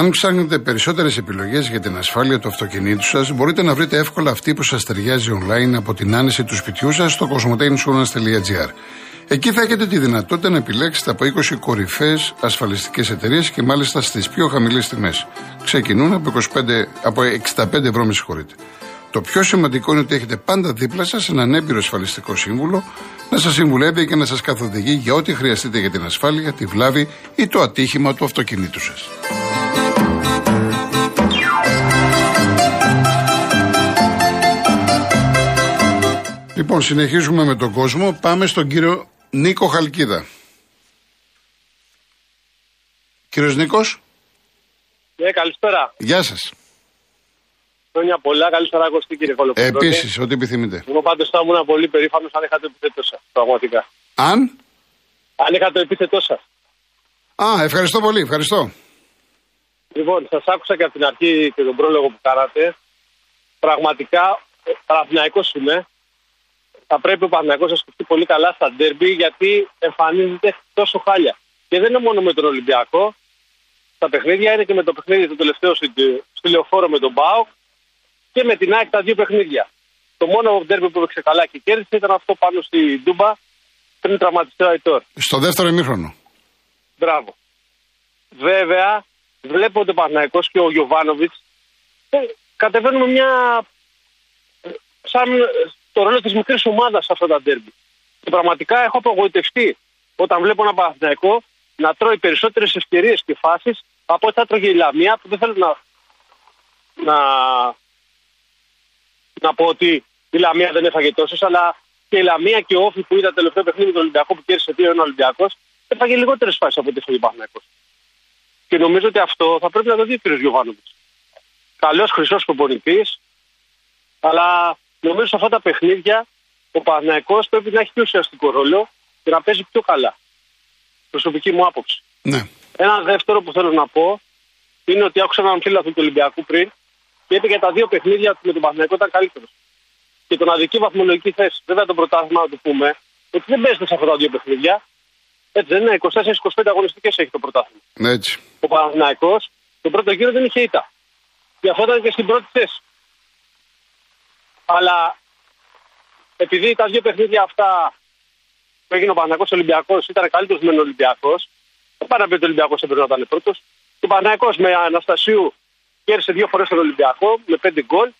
Αν ψάχνετε περισσότερες επιλογές για την ασφάλεια του αυτοκινήτου σας, μπορείτε να βρείτε εύκολα αυτή που σας ταιριάζει online από την άνεση του σπιτιού σας στο cosmoteinsurance.gr. Εκεί θα έχετε τη δυνατότητα να επιλέξετε από 20 κορυφαίε ασφαλιστικές εταιρείες και μάλιστα στις πιο χαμηλές τιμές. Ξεκινούν από, 25, από 65 ευρώ, με συγχωρείτε. Το πιο σημαντικό είναι ότι έχετε πάντα δίπλα σας έναν έμπειρο ασφαλιστικό σύμβουλο να σας συμβουλεύει και να σας καθοδηγεί για ό,τι χρειαστείτε για την ασφάλεια, τη βλάβη ή το ατύχημα του αυτοκινήτου σας. Λοιπόν, συνεχίζουμε με τον κόσμο. Πάμε στον κύριο Νίκο Χαλκίδα. Κύριος Νίκος; Ναι, καλησπέρα. Γεια σας. Χρόνια πολλά, καλησπέρα Κωστή κύριε Κολοκοτρώνη. Επίσης, ό,τι επιθυμείτε. Εγώ πάντως θα ήμουν πολύ περήφανος αν είχα το επίθετό σας, πραγματικά. Αν; Αν είχα το επίθετό σας. Α, ευχαριστώ πολύ, ευχαριστώ. Λοιπόν, σας άκουσα και από την αρχή και τον πρόλογο που κάνατε. Πραγματικά, ε, παραπληναϊκός είμαι θα πρέπει ο Παναγιώ να σκεφτεί πολύ καλά στα ντέρμπι γιατί εμφανίζεται τόσο χάλια. Και δεν είναι μόνο με τον Ολυμπιακό. Τα παιχνίδια είναι και με το παιχνίδι το τελευταίο στη λεωφόρο με τον Μπάου και με την ΑΕΚ τα δύο παιχνίδια. Το μόνο ντέρμπι που έπαιξε καλά και κέρδισε ήταν αυτό πάνω στη Ντούμπα πριν τραυματιστεί ο Αϊτόρ. Στο δεύτερο ημίχρονο. Μπράβο. Βέβαια, βλέπω ότι ο Παναγιώ και ο Γιωβάνοβιτς ε, κατεβαίνουν μια. Ε, σαν το ρόλο της μικρής ομάδας σε αυτά τα ντέρμπι. Και πραγματικά έχω απογοητευτεί όταν βλέπω ένα Παναθηναϊκό να τρώει περισσότερες ευκαιρίες και φάσεις από ό,τι θα τρώγε η Λαμία, που δεν θέλω να, να, να πω ότι η Λαμία δεν έφαγε τόσες, αλλά και η Λαμία και ο Όφη που είδα τελευταίο παιχνίδι με τον Ολυμπιακό που κέρδισε 2-1 Ολυμπιακός, έφαγε λιγότερες φάσεις από ό,τι έφαγε ο Παναθηναϊκός. Και νομίζω ότι αυτό θα πρέπει να το δει ο κ. Γιωβάνοβιτς. Καλός χρυσός προπονητή, αλλά Νομίζω σε αυτά τα παιχνίδια ο Παναγικό πρέπει να έχει πιο ουσιαστικό ρόλο και να παίζει πιο καλά. Προσωπική μου άποψη. Ναι. Ένα δεύτερο που θέλω να πω είναι ότι άκουσα έναν φίλο του Ολυμπιακού πριν και είπε για τα δύο παιχνίδια με τον Παναγικό ήταν καλύτερος. Και τον αδική βαθμολογική θέση. Βέβαια το πρωτάθλημα να το πούμε ότι δεν παίζεται σε αυτά τα δύο παιχνίδια. Έτσι δεν είναι, 24-25 αγωνιστικές έχει το πρωτάθλημα. Έτσι. Ο Παναγικό τον πρώτο γύρο δεν είχε ήττα. Γι' αυτό ήταν και στην πρώτη θέση. Αλλά επειδή τα δύο παιχνίδια αυτά που έγινε ο Παναγό Ολυμπιακός ήταν καλύτερος με τον Ολυμπιακός, δεν πάει να πει ότι ο Ολυμπιακός έπρεπε να ήταν πρώτος. Και ο Παναγό με Αναστασίου κέρδισε δύο φορές τον Ολυμπιακό με πέντε γκολ,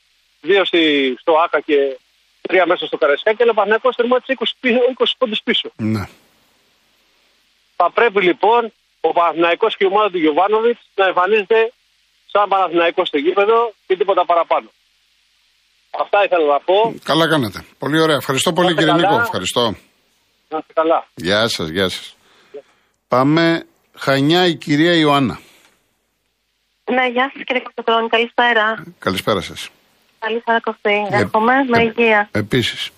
δύο στη, στο Άκα και τρία μέσα στο Καραϊσκά και ο Παναγό τερμάτισε 20, 20 πόντους πίσω. Ναι. Θα πρέπει λοιπόν ο Παναθυναϊκό και η ομάδα του Γιωβάνοβιτς να εμφανίζεται σαν Παναθυναϊκό στο γήπεδο και τίποτα παραπάνω. Αυτά ήθελα να πω. Καλά κάνετε. Πολύ ωραία. Ευχαριστώ πολύ κύριε Νίκο. Ευχαριστώ. Να είστε καλά. Γεια σας, γεια σας. Πάμε Χανιά η κυρία Ιωάννα. Ναι, γεια σας κύριε Κωστοκρόνη, καλησπέρα. Καλησπέρα σας. Καλησπέρα Κωστή, εύχομαι, με ε, υγεία. Επίσης.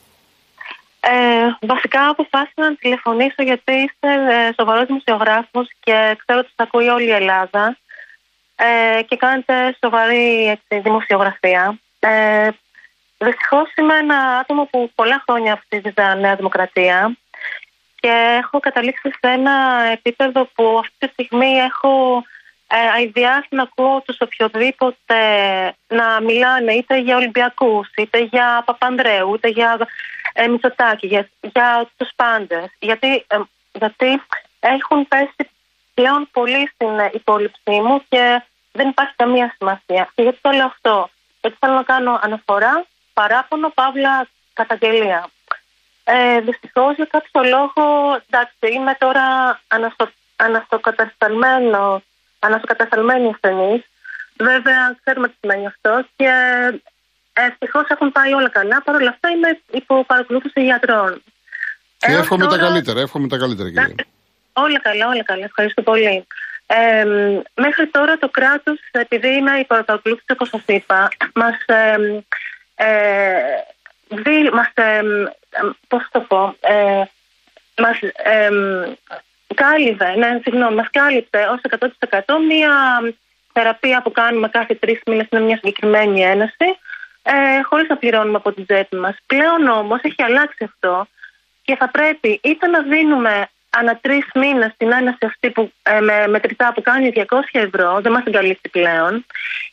Ε, βασικά αποφάσισα να τηλεφωνήσω γιατί είστε ε, σοβαρός δημοσιογράφος και ξέρω ότι σας ακούει όλη η Ελλάδα ε, και κάνετε σοβαρή έτσι, δημοσιογραφία. Ε, Δυστυχώς είμαι ένα άτομο που πολλά χρόνια ψήφιζα Νέα Δημοκρατία και έχω καταλήξει σε ένα επίπεδο που αυτή τη στιγμή έχω ε, αειδιάσει να ακούω τους οποιοδήποτε να μιλάνε είτε για Ολυμπιακούς, είτε για Παπανδρέου, είτε για ε, Μητσοτάκη, για, για τους πάντες. Γιατί, ε, γιατί έχουν πέσει πλέον πολύ στην υπόλοιψή μου και δεν υπάρχει καμία σημασία. Και γιατί το λέω αυτό; Γιατί θέλω να κάνω αναφορά παράπονο, παύλα, καταγγελία. Ε, Δυστυχώς για κάποιο λόγο, εντάξει, είμαι τώρα αναστο, αναστοκατασταλμένο, αναστοκατασταλμένη ασθενή. Βέβαια, ξέρουμε τι σημαίνει αυτό και ευτυχώς έχουν πάει όλα καλά. Παρ' όλα αυτά, είμαι υπό παρακολούθηση γιατρών. Και εύχομαι τα καλύτερα, εύχομαι τα καλύτερα, κυρία. Όλα καλά, όλα καλά. Ευχαριστώ πολύ. Ε, μέχρι τώρα το κράτος, επειδή είμαι υπό παρακολούθηση, όπως σας είπα, μας ε, δι, μας, ε, πώς το πω, ε, μας ε, κάλυβε, ναι, συγγνώμη, μας κάλυψε ως 100% μία θεραπεία που κάνουμε κάθε τρεις μήνες με μια συγκεκριμένη ένωση, ε, χωρίς να πληρώνουμε από την τσέπη μας. Πλέον όμως έχει αλλάξει αυτό και θα πρέπει είτε να δίνουμε ανά τρεις μήνες την έναση αυτή που, ε, με μετρητά που κάνει 200 ευρώ, δεν μας την καλύπτει πλέον,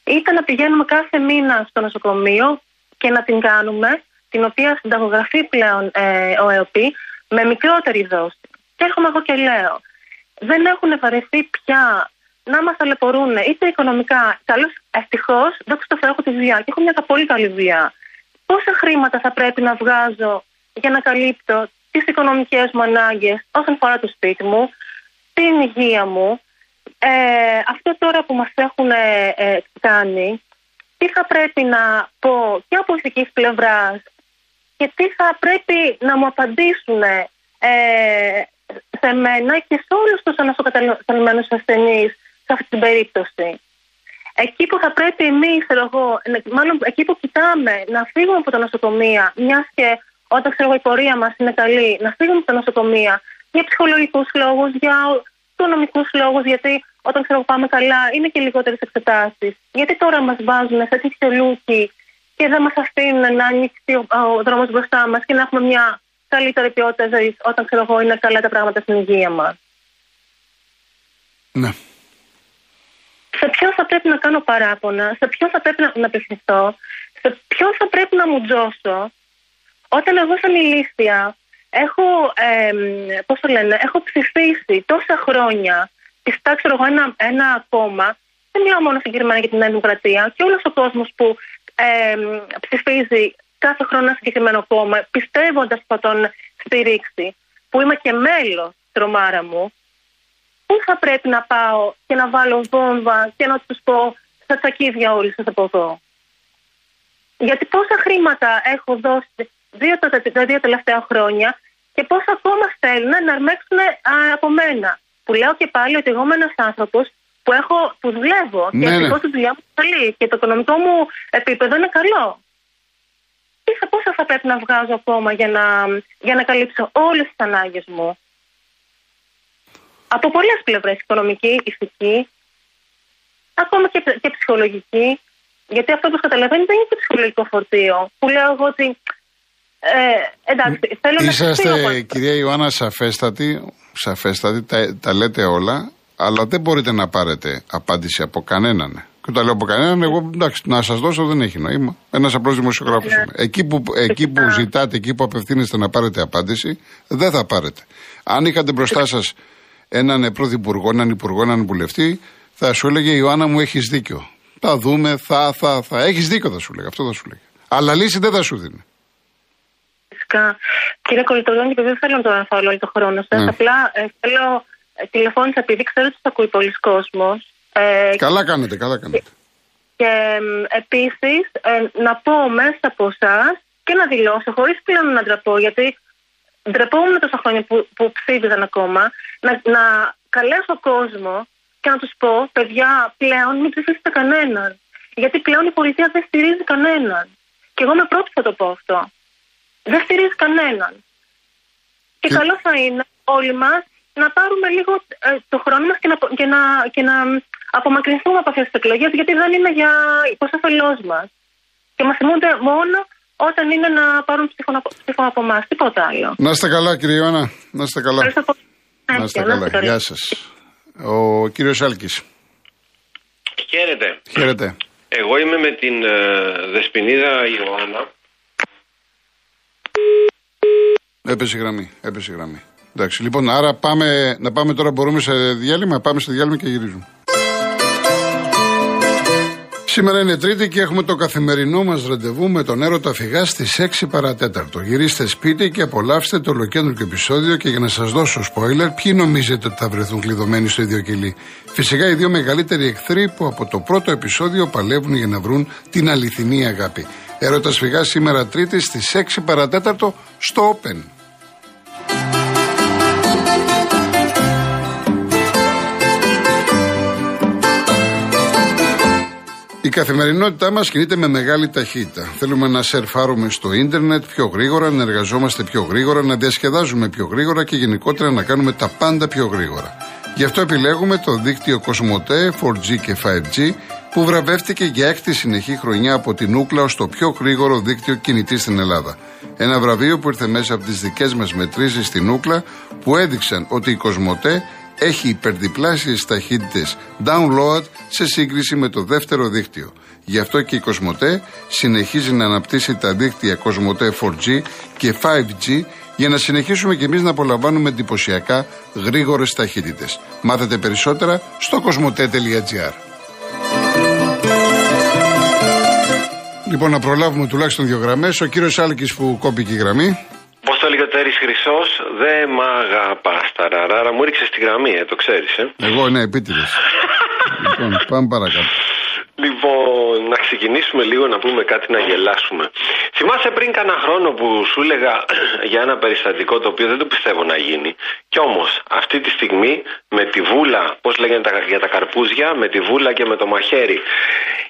ήταν να πηγαίνουμε κάθε μήνα στο νοσοκομείο και να την κάνουμε, την οποία συνταγογραφεί πλέον ε, ο ΕΟΠΗ, με μικρότερη δόση. Και έρχομαι εγώ και λέω, δεν έχουν βαρεθεί πια να μας ταλαιπωρούν είτε οικονομικά. Καλώ, ευτυχώς, δόξα τω Θεώ, έχω τη δουλειά και έχω μια πολύ καλή δουλειά. Πόσα χρήματα θα πρέπει να βγάζω για να καλύπτω τις οικονομικές μου ανάγκες όσον αφορά το σπίτι μου, την υγεία μου. Ε, αυτό τώρα που μας έχουν ε, ε, κάνει, τι θα πρέπει να πω και από ηθικής πλευράς και τι θα πρέπει να μου απαντήσουν ε, σε μένα και σε όλους τους ανασοκαταλημένους ασθενείς σε αυτή την περίπτωση. Εκεί που θα πρέπει εμείς, εγώ, μάλλον εκεί που κοιτάμε να φύγουμε από τα νοσοκομεία, μιας και όταν ξέρω η πορεία μας είναι καλή, να φύγουμε από τα νοσοκομεία για ψυχολογικούς λόγους, για οικονομικού λόγου, γιατί όταν ξέρω πάμε καλά είναι και λιγότερες εξετάσεις. Γιατί τώρα μας βάζουν σε τέτοιο λούκι και δεν μας αφήνουν να ανοίξει ο, ο δρόμος μπροστά μας και να έχουμε μια καλύτερη ποιότητα ζωής όταν ξέρω εγώ είναι καλά τα πράγματα στην υγεία μας. Ναι. Σε ποιον θα πρέπει να κάνω παράπονα, σε ποιον θα πρέπει να, να απευθυνθώ, σε ποιον θα πρέπει να μου τζώσω, όταν εγώ σαν ηλίθεια έχω, ε, πώς το λένε, έχω ψηφίσει τόσα χρόνια, πιστά ξέρω εγώ ένα, ένα κόμμα, δεν μιλάω μόνο συγκεκριμένα για την Δημοκρατία, και όλος ο κόσμος που ε, ψηφίζει κάθε χρόνο ένα συγκεκριμένο κόμμα, πιστεύοντας ότι θα τον στηρίξει, που είμαι και μέλος τρομάρα μου, πού θα πρέπει να πάω και να βάλω βόμβα και να τους πω στα τσακίδια όλοι σας από εδώ. Γιατί πόσα χρήματα έχω δώσει δύο, τα, τα δύο τελευταία χρόνια και πώς ακόμα θέλουν να αρμέξουν από μένα. Που λέω και πάλι ότι εγώ είμαι ένας άνθρωπος που, έχω, που δουλεύω ναι, και ευτυχώς ναι. τη δουλειά μου είναι καλή και το οικονομικό μου επίπεδο είναι καλό. Τι θα, πόσα θα πρέπει να βγάζω ακόμα για να, για να καλύψω όλες τις ανάγκες μου; Από πολλές πλευρές, οικονομική, ηθική, ακόμα και, και ψυχολογική. Γιατί αυτό που καταλαβαίνει δεν είναι το ψυχολογικό φορτίο. Που λέω εγώ ότι ε, εντάξει, θέλω Είσαστε, να κυρία Ιωάννα, σαφέστατη, σαφέστατη τα, τα λέτε όλα, αλλά δεν μπορείτε να πάρετε απάντηση από κανέναν. Και όταν λέω από κανέναν, εγώ εντάξει, να σας δώσω δεν έχει νόημα. Ένας απλός δημοσιογράφος ναι. είμαι. Εκεί που, εκεί που ζητάτε, εκεί που απευθύνεστε να πάρετε απάντηση, δεν θα πάρετε. Αν είχατε μπροστά σας έναν πρωθυπουργό, έναν υπουργό, έναν βουλευτή, θα σου έλεγε Ιωάννα μου έχεις δίκιο. Θα δούμε, θα, θα, θα. Έχεις δίκιο, θα σου λέγε. Αυτό θα σου λέγε. Αλλά λύση δεν θα σου δίνει φυσικά. Κύριε Κολυτογιάννη, και δεν θέλω να το αναφέρω όλο το χρόνο σας. Ναι. Απλά ε, θέλω ε, τηλεφώνησα επειδή ξέρω ότι θα ακούει πολλοί κόσμος. Ε, καλά κάνετε, καλά κάνετε. Και ε, επίσης να πω μέσα από εσάς και να δηλώσω, χωρίς πλέον να ντραπώ, γιατί ντρεπόμουν τόσα χρόνια που, που ψήφιζαν ακόμα, να, να καλέσω κόσμο και να τους πω, παιδιά, πλέον μην ψηφίσετε κανέναν. Γιατί πλέον η πολιτεία δεν στηρίζει κανέναν. Και εγώ με πρώτη θα το πω αυτό δεν στηρίζει κανέναν. Και, και καλό θα είναι όλοι μας να πάρουμε λίγο ε, το χρόνο μας και να, και, να, και να απομακρυνθούμε από αυτές τις εκλογές, γιατί δεν είναι για υποσαφελό μας. Και μας θυμούνται μόνο όταν είναι να πάρουν ψήφο από εμάς. Τίποτα άλλο. Να είστε καλά, κύριε Ιωάννα. Να είστε καλά. Να είστε καλά. Γεια σας. Ο κύριος Άλκης. Χαίρετε. Χαίρετε. Εγώ είμαι με την ε, Δεσποινίδα Ιωάννα Έπεσε η γραμμή. Έπεσε η γραμμή. Εντάξει, λοιπόν, άρα πάμε, να πάμε τώρα, μπορούμε σε διάλειμμα. Πάμε σε διάλειμμα και γυρίζουμε. Σήμερα είναι Τρίτη και έχουμε το καθημερινό μας ραντεβού με τον έρωτα φυγά στις 6 παρατέταρτο. Γυρίστε σπίτι και απολαύστε το ολοκέντρο επεισόδιο και για να σας δώσω spoiler, ποιοι νομίζετε ότι θα βρεθούν κλειδωμένοι στο ίδιο κελί; Φυσικά οι δύο μεγαλύτεροι εχθροί που από το πρώτο επεισόδιο παλεύουν για να βρουν την αληθινή αγάπη. Έρωτας φυγάς σήμερα Τρίτη στις 6 παρατέταρτο στο Open. Η καθημερινότητά μας κινείται με μεγάλη ταχύτητα. Θέλουμε να σερφάρουμε στο ίντερνετ πιο γρήγορα, να εργαζόμαστε πιο γρήγορα, να διασκεδάζουμε πιο γρήγορα και γενικότερα να κάνουμε τα πάντα πιο γρήγορα. Γι' αυτό επιλέγουμε το δίκτυο Κοσμοτέ 4G και 5G που βραβεύτηκε για έκτη συνεχή χρονιά από την Ούκλα ως το πιο γρήγορο δίκτυο κινητή στην Ελλάδα. Ένα βραβείο που ήρθε μέσα από τις δικές μας μετρήσεις στην Ούκλα που έδειξαν ότι η Κοσμοτέ έχει υπερδιπλάσιες ταχύτητες download σε σύγκριση με το δεύτερο δίκτυο. Γι' αυτό και η Κοσμοτέ συνεχίζει να αναπτύσσει τα δίκτυα Κοσμοτέ 4G και 5G για να συνεχίσουμε κι εμείς να απολαμβάνουμε εντυπωσιακά γρήγορες ταχύτητες. Μάθετε περισσότερα στο κοσμοτέ.gr Λοιπόν, να προλάβουμε τουλάχιστον δύο γραμμές. Ο κύριος Άλκης που κόπηκε η γραμμή. Πώς το έλεγε ο Τέρι Χρυσός, δεν μ' αγαπάς τα Μου ρίξε τη γραμμή, ε, το ξέρεις, ε. Εγώ, ναι, επίτηδες. λοιπόν, πάμε παρακάτω. Λοιπόν, να ξεκινήσουμε λίγο να πούμε κάτι να γελάσουμε. Θυμάσαι πριν κάνα χρόνο που σου έλεγα για ένα περιστατικό το οποίο δεν το πιστεύω να γίνει. Κι όμως αυτή τη στιγμή με τη βούλα, πώς λέγανε για τα καρπούζια, με τη βούλα και με το μαχαίρι.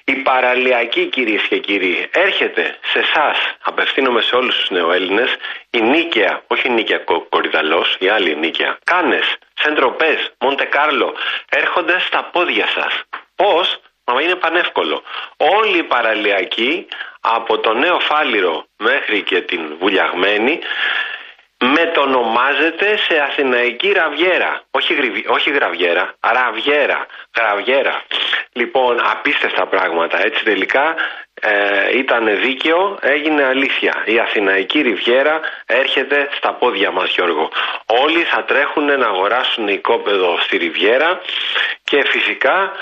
Η παραλιακή κυρίες και κύριοι έρχεται σε εσάς, απευθύνομαι σε όλους τους νεοέλληνες, η νίκαια, όχι η νίκαια κορυδαλός, η άλλη νίκαια. Κάνες, Σεντροπές, Μοντεκάρλο, έρχονται στα πόδια σας. Πώς; Μα είναι πανεύκολο. Όλοι οι παραλιακοί από το νέο φάληρο μέχρι και την βουλιαγμένη μετονομάζεται σε Αθηναϊκή Ραβιέρα. Όχι, γρι, όχι Γραβιέρα, Ραβιέρα. Γραβιέρα. Λοιπόν, απίστευτα πράγματα. Έτσι τελικά ε, ήταν δίκαιο, έγινε αλήθεια. Η Αθηναϊκή Ριβιέρα έρχεται στα πόδια μας Γιώργο. Όλοι θα τρέχουν να αγοράσουν οικόπεδο στη Ριβιέρα και φυσικά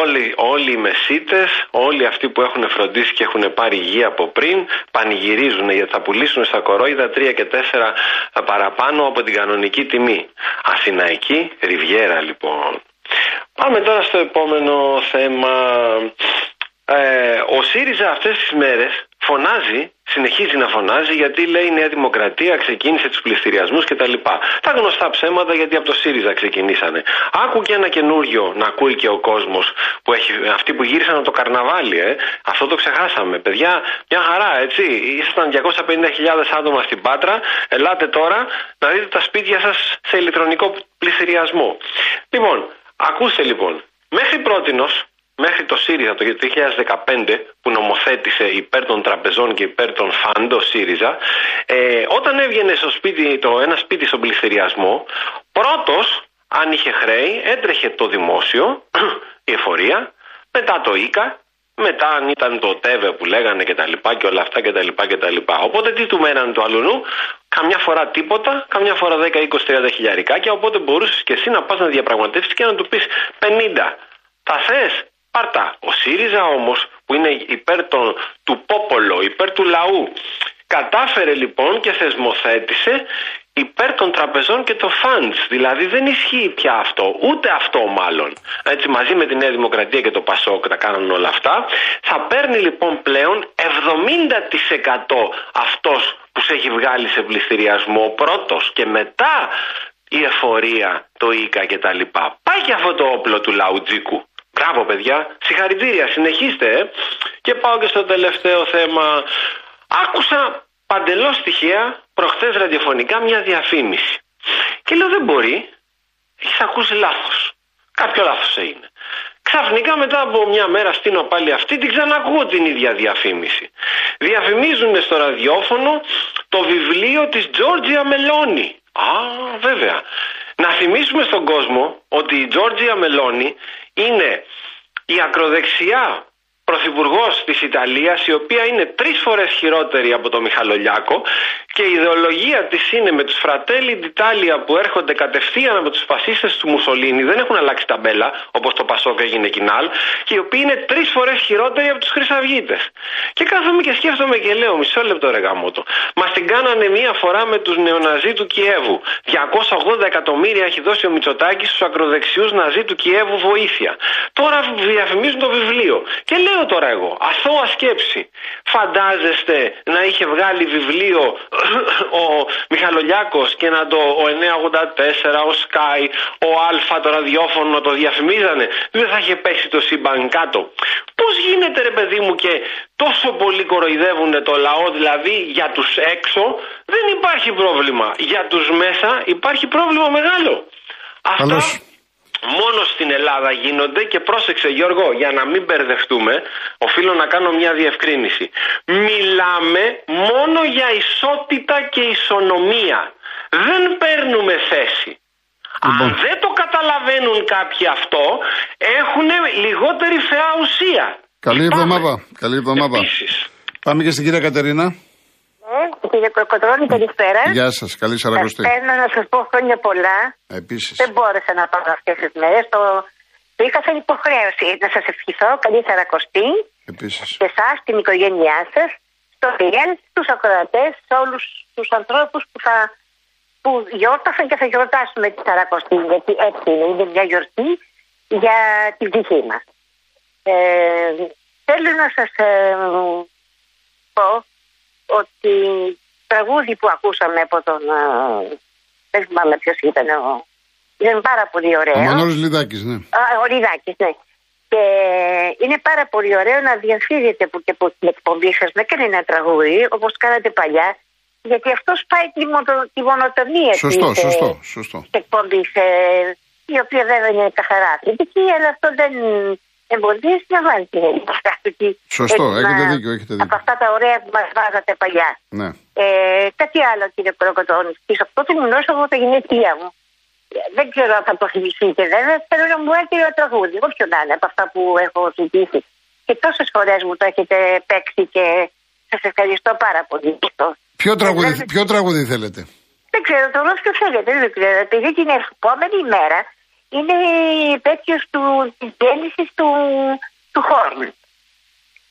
Όλοι, όλοι οι μεσίτες, όλοι αυτοί που έχουν φροντίσει και έχουν πάρει υγεία από πριν, πανηγυρίζουν γιατί θα πουλήσουν στα κορόιδα 3 και 4 παραπάνω από την κανονική τιμή. Αθηναϊκή Ριβιέρα λοιπόν. Πάμε τώρα στο επόμενο θέμα. Ε, ο ΣΥΡΙΖΑ αυτές τις μέρες φωνάζει, συνεχίζει να φωνάζει γιατί λέει η Νέα Δημοκρατία ξεκίνησε τους πληστηριασμούς κτλ. Τα γνωστά ψέματα γιατί από το ΣΥΡΙΖΑ ξεκινήσανε. Άκου και ένα καινούριο να ακούει και ο κόσμος που έχει, αυτοί που γύρισαν από το καρναβάλι, ε. Αυτό το ξεχάσαμε. Παιδιά, μια χαρά, έτσι. Ήσασταν 250.000 άτομα στην Πάτρα. Ελάτε τώρα να δείτε τα σπίτια σας σε ηλεκτρονικό πληστηριασμό. Λοιπόν, ακούστε λοιπόν. Μέχρι πρότινος μέχρι το ΣΥΡΙΖΑ το 2015 που νομοθέτησε υπέρ των τραπεζών και υπέρ των φαντο ΣΥΡΙΖΑ ε, όταν έβγαινε στο σπίτι, το ένα σπίτι στον πληστηριασμό πρώτος αν είχε χρέη έτρεχε το δημόσιο η εφορία μετά το ΙΚΑ μετά αν ήταν το ΤΕΒΕ που λέγανε και τα λοιπά και όλα αυτά και τα λοιπά και τα λοιπά. Οπότε τι του μένανε το αλουνού, καμιά φορά τίποτα, καμιά φορά 10, 20, 30 χιλιαρικάκια, οπότε μπορούσες και εσύ να πας να διαπραγματεύσεις και να του πεις 50. Τα θες, Πάρτα. Ο ΣΥΡΙΖΑ όμως που είναι υπέρ των, του πόπολο, υπέρ του λαού κατάφερε λοιπόν και θεσμοθέτησε υπέρ των τραπεζών και των funds. Δηλαδή δεν ισχύει πια αυτό, ούτε αυτό μάλλον. Έτσι μαζί με τη Νέα Δημοκρατία και το Πασόκ τα κάνουν όλα αυτά. Θα παίρνει λοιπόν πλέον 70% αυτός που σε έχει βγάλει σε πληστηριασμό πρώτος και μετά η εφορία, το ΙΚΑ κτλ. Πάει και αυτό το όπλο του λαουτζίκου. Μπράβο, παιδιά. Συγχαρητήρια. Συνεχίστε. Ε. Και πάω και στο τελευταίο θέμα. Άκουσα παντελώς στοιχεία προχθές ραδιοφωνικά μια διαφήμιση. Και λέω δεν μπορεί. Έχεις ακούσει λάθος. Κάποιο λάθος έγινε. Ξαφνικά μετά από μια μέρα στείνω πάλι αυτή την ξανακούω την ίδια διαφήμιση. Διαφημίζουν στο ραδιόφωνο το βιβλίο της Τζόρτζια Μελώνη. Α, βέβαια. Να θυμίσουμε στον κόσμο ότι η Τζόρτζια Μελώνη είναι η ακροδεξιά πρωθυπουργός της Ιταλίας, η οποία είναι τρεις φορές χειρότερη από το Μιχαλολιάκο και η ιδεολογία της είναι με τους φρατέλη d'Italia που έρχονται κατευθείαν από τους φασίστες του Μουσολίνη, δεν έχουν αλλάξει ταμπέλα όπως το Πασόκ έγινε κοινάλ, και οι οποίοι είναι τρεις φορές χειρότεροι από τους Χρυσαυγίτες. Και κάθομαι και σκέφτομαι και λέω, μισό λεπτό ρε γαμότο. Μα την κάνανε μία φορά με τους νεοναζί του Κιέβου. 280 εκατομμύρια έχει δώσει ο Μητσοτάκης στους ακροδεξιούς ναζί του Κιέβου βοήθεια. Τώρα διαφημίζουν το βιβλίο. Και λέω λέω τώρα εγώ, αθώα σκέψη. Φαντάζεστε να είχε βγάλει βιβλίο ο Μιχαλολιάκος και να το ο 984, ο Sky, ο Αλφα, το ραδιόφωνο να το διαφημίζανε. Δεν θα είχε πέσει το σύμπαν κάτω. Πώς γίνεται ρε παιδί μου και τόσο πολύ κοροϊδεύουν το λαό, δηλαδή για τους έξω δεν υπάρχει πρόβλημα. Για τους μέσα υπάρχει πρόβλημα μεγάλο. Αυτά μόνο στην Ελλάδα γίνονται και πρόσεξε Γιώργο για να μην μπερδευτούμε οφείλω να κάνω μια διευκρίνηση μιλάμε μόνο για ισότητα και ισονομία δεν παίρνουμε θέση Λοιπόν. αν δεν το καταλαβαίνουν κάποιοι αυτό έχουν λιγότερη θεά ουσία Καλή Λυπάμαι. εβδομάδα. Καλή εβδομάδα. Επίσης. Πάμε και στην κυρία Κατερίνα. Ναι, κύριε Κοκοτρώνη, καλησπέρα. Γεια σας, καλή Σαρακοστή. Σας παίρνω να σας πω χρόνια πολλά. Επίσης. Δεν μπόρεσα να πάω αυτές τις μέρες. Το... το είχα σαν υποχρέωση να σας ευχηθώ καλή Σαρακοστή Επίσης. σε εσά, την οικογένειά σας, στο Ριέλ, στου ακροατές, σε όλους τους ανθρώπους που θα που γιόρτασαν και θα γιορτάσουμε τη Σαρακοστή. Γιατί έτσι είναι, είναι μια γιορτή για την ψυχή μας. Ε, θέλω να σας ε, πω ότι το τραγούδι που ακούσαμε από τον... ε, δεν θυμάμαι ποιος ήταν ο... Είναι πάρα πολύ Ο ωραίο. Μανώλης Λιδάκης, ναι. Α, ο Ριδάκης, ναι. Και είναι πάρα πολύ ωραίο να διαφύρετε που και από την εκπομπή σας με κάνει ένα τραγούδι, όπως κάνατε παλιά, γιατί αυτός πάει τη, μονο- τη μονοτονία Σωστό, της, ε, σωστό, σωστό. της εκπομπής, ε, η οποία βέβαια είναι καθαρά αθλητική, αλλά αυτό δεν εμποδίζει να βάλει την ελληνική αθλητική. Σωστό, Έτσι, έχετε να- δίκιο, έχετε δίκιο. Από αυτά τα ωραία που μας βάζατε παλιά. Ναι. Ε, κάτι άλλο κύριε Κροκοτώνη. Στις 8 του μηνός έχω τα γενέθλιά μου. Ε, Δεν ξέρω αν θα το θυμηθείτε βέβαια. Θέλω να μου έρθει ένα τραγούδι. Όποιο να είναι από αυτά που έχω ζητήσει. Και τόσες φορές μου το έχετε παίξει και σας ευχαριστώ πάρα πολύ. γι' αυτό. Ποιο τραγούδι, βέβαια- ποιο τραγούδι θέλετε; Δεν ξέρω, το ρόλο ποιο θέλετε. Δεν ξέρω. Επειδή την επόμενη μέρα είναι η επέτειο της γέννησης του, του Χόρν.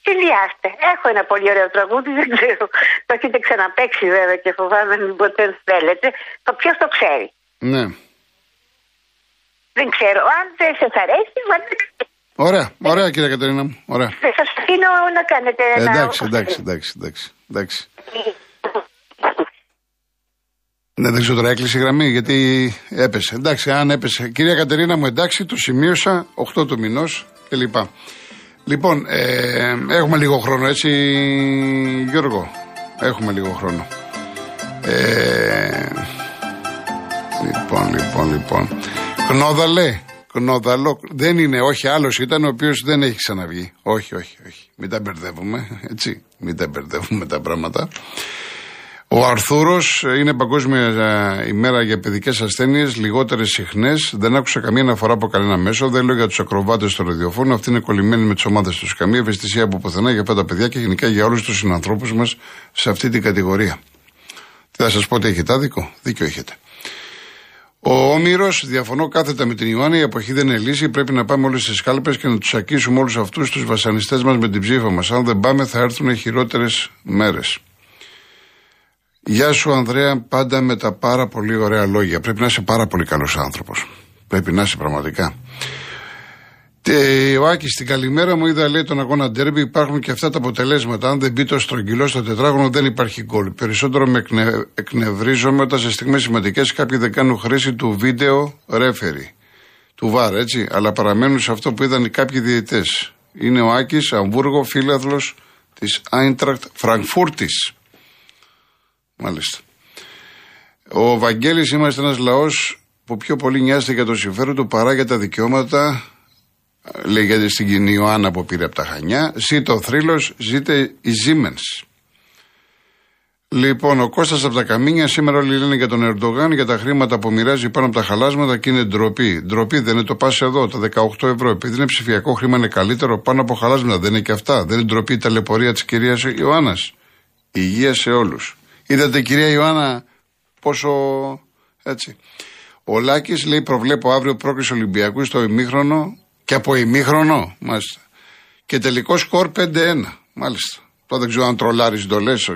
Συνδυάστε. Έχω ένα πολύ ωραίο τραγούδι, δεν ξέρω. Το έχετε ξαναπέξει βέβαια και φοβάμαι μην ποτέ δεν θέλετε. Το ποιος το ξέρει; Ναι. Δεν ξέρω. Αν δεν σας αρέσει, βάλτε. Ωραία, ωραία κύριε Κατερίνα μου. Ωραία. Θα σας αφήνω να κάνετε ένα. Εντάξει, εντάξει, εντάξει, εντάξει. εντάξει. Ναι, δεν ξέρω τώρα, έκλεισε η γραμμή γιατί έπεσε. Εντάξει, αν έπεσε. Κυρία Κατερίνα μου, εντάξει, το σημείωσα, 8 του μηνός κλπ. Λοιπόν, ε, έχουμε λίγο χρόνο, έτσι, Γιώργο; Έχουμε λίγο χρόνο. Ε, λοιπόν, λοιπόν, λοιπόν. Κνόδαλε, κνόδαλο. Δεν είναι, όχι, άλλος ήταν ο οποίος δεν έχει ξαναβγεί. Όχι, όχι, όχι. Μην τα μπερδεύουμε, έτσι. Μην τα μπερδεύουμε τα πράγματα. Ο Αρθούρος είναι Παγκόσμια ε, ημέρα για παιδικές ασθένειες, λιγότερες συχνές. Δεν άκουσα καμία αναφορά από κανένα μέσο. Δεν λέω για τους ακροβάτες στο ραδιοφώνο. Αυτοί είναι κολλημένοι με τις ομάδες τους. Καμία ευαισθησία από πουθενά για αυτά τα παιδιά και γενικά για όλους τους συνανθρώπους μας σε αυτή την κατηγορία. Τι θα σας πω ότι έχετε άδικο. Δίκιο έχετε. Ο Όμηρος, διαφωνώ κάθετα με την Ιωάννη, η εποχή δεν είναι λύση. Πρέπει να πάμε όλες στι κάλπες και να τους ακίσουμε όλους αυτούς τους βασανιστές μας με την ψήφα μας. Αν δεν πάμε, θα έρθουν χειρότερες μέρες. Γεια σου, Ανδρέα, πάντα με τα πάρα πολύ ωραία λόγια. Πρέπει να είσαι πάρα πολύ καλός άνθρωπος. Πρέπει να είσαι πραγματικά. Και ο Άκης στην καλημέρα μου είδα λέει τον αγώνα ντέρμπι. Υπάρχουν και αυτά τα αποτελέσματα. Αν δεν μπει το στρογγυλό στο τετράγωνο, δεν υπάρχει γκολ. Περισσότερο με εκνε... εκνευρίζομαι όταν σε στιγμές σημαντικές κάποιοι δεν κάνουν χρήση του βίντεο ρέφερη. Του βάρ, έτσι. Αλλά παραμένουν σε αυτό που είδαν κάποιοι διαιτητές. Είναι ο Άκης, Αμβούργο, φίλαθλος της Άιντρακτ Φραγκφούρτη. Μάλιστα. Ο Βαγγέλης είμαστε ένας λαός που πιο πολύ νοιάζεται για το συμφέρον του παρά για τα δικαιώματα λέγεται στην κοινή Ιωάννα που πήρε από τα Χανιά ζείτε ο θρύλος, ζείτε η Siemens Λοιπόν, ο Κώστας από τα Καμίνια σήμερα όλοι λένε για τον Ερντογάν για τα χρήματα που μοιράζει πάνω από τα χαλάσματα και είναι ντροπή. Ντροπή δεν είναι το πας εδώ, τα 18 ευρώ. Επειδή είναι ψηφιακό χρήμα είναι καλύτερο πάνω από χαλάσματα. Δεν είναι και αυτά. Δεν είναι ντροπή η ταλαιπωρία της κυρίας Ιωάννας. Υγεία σε όλους. Είδατε κυρία Ιωάννα πόσο έτσι. Ο Λάκης λέει προβλέπω αύριο πρόκριση Ολυμπιακού στο ημίχρονο και από ημίχρονο, μάλιστα. Και τελικό σκορ 5-1, μάλιστα. Τώρα δεν ξέρω αν τρολάρεις το λες.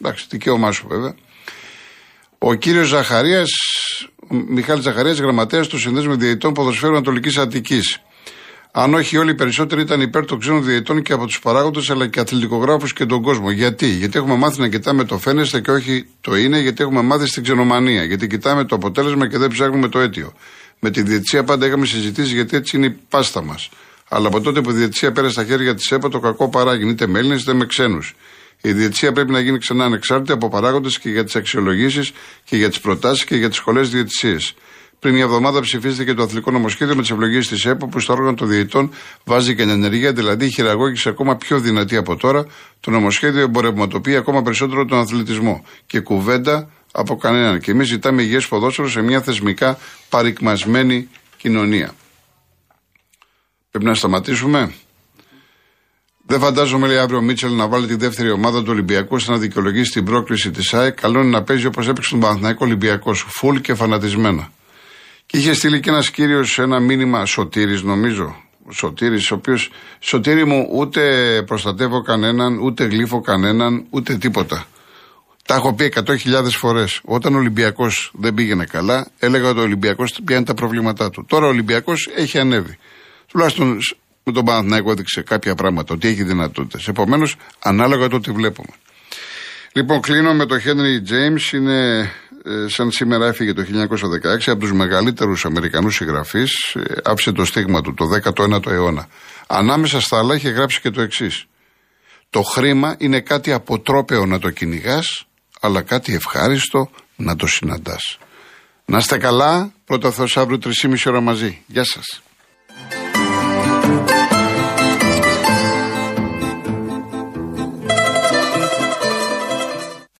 Εντάξει, δικαίωμά σου βέβαια. Ο κύριος Ζαχαρίας, Μιχάλης Ζαχαρίας, γραμματέας του Συνδέσμου Διαιτητών Ποδοσφαίρου Ανατολικής Αττικής. Αν όχι όλοι οι περισσότεροι ήταν υπέρ των ξένων διαιτητών και από τους παράγοντες αλλά και αθλητικογράφους και τον κόσμο. Γιατί; Γιατί έχουμε μάθει να κοιτάμε το φαίνεστε και όχι το είναι, γιατί έχουμε μάθει στην ξενομανία. Γιατί κοιτάμε το αποτέλεσμα και δεν ψάχνουμε το αίτιο. Με τη διαιτησία πάντα είχαμε συζητήσει γιατί έτσι είναι η πάστα μας. Αλλά από τότε που η διαιτησία πέρασε στα χέρια της ΕΠΑ, το κακό παράγει είτε με Έλληνες είτε με ξένους. Η διαιτησία πρέπει να γίνει ξανά ανεξάρτητη από παράγοντες και για τις αξιολογήσεις και για τις προτάσεις και για τις σχολές διαιτησίε. Πριν μια εβδομάδα ψηφίστηκε το αθλητικό νομοσχέδιο με τις ευλογίες της ΕΠΟ που στο όργανο των διαιτητών βάζει και ενεργεία, δηλαδή η χειραγώγηση ακόμα πιο δυνατή από τώρα. Το νομοσχέδιο εμπορευματοποιεί ακόμα περισσότερο τον αθλητισμό. Και κουβέντα από κανέναν. Και εμείς ζητάμε υγιές ποδόσφαιρο σε μια θεσμικά παρικμασμένη κοινωνία. Πρέπει να σταματήσουμε. Δεν φαντάζομαι, λέει αύριο ο Μίτσελ, να βάλει τη δεύτερη ομάδα του Ολυμπιακού ώστε να δικαιολογήσει την πρόκληση της ΑΕΚ. Καλό είναι να παίζει όπως έπαιξε τον Παναθηναϊκό Ολυμπιακός, φουλ και φανατισμένα. Και είχε στείλει και ένας κύριος ένα μήνυμα σωτήρης νομίζω. Σωτήρης, ο οποίος σωτήρι μου ούτε προστατεύω κανέναν, ούτε γλύφω κανέναν, ούτε τίποτα. Τα έχω πει 100.000 φορές. Όταν ο Ολυμπιακός δεν πήγαινε καλά, έλεγα ότι ο Ολυμπιακός πιάνει τα προβλήματά του. Τώρα ο Ολυμπιακός έχει ανέβει. Τουλάχιστον με τον Παναθηναϊκό έδειξε κάποια πράγματα, ότι έχει δυνατότητες. Επομένως, ανάλογα το ότι βλέπουμε. Λοιπόν, κλείνω με το Henry James. Είναι ε, σαν σήμερα έφυγε το 1916 από τους μεγαλύτερους Αμερικανούς συγγραφείς. Ε, άφησε το στίγμα του το 19ο αιώνα. Ανάμεσα στα άλλα είχε γράψει και το εξής. Το χρήμα είναι κάτι αποτρόπαιο να το κυνηγάς, αλλά κάτι ευχάριστο να το συναντάς. Να είστε καλά. Πρώτα Θεός αύριο 3,5 ώρα μαζί. Γεια σας.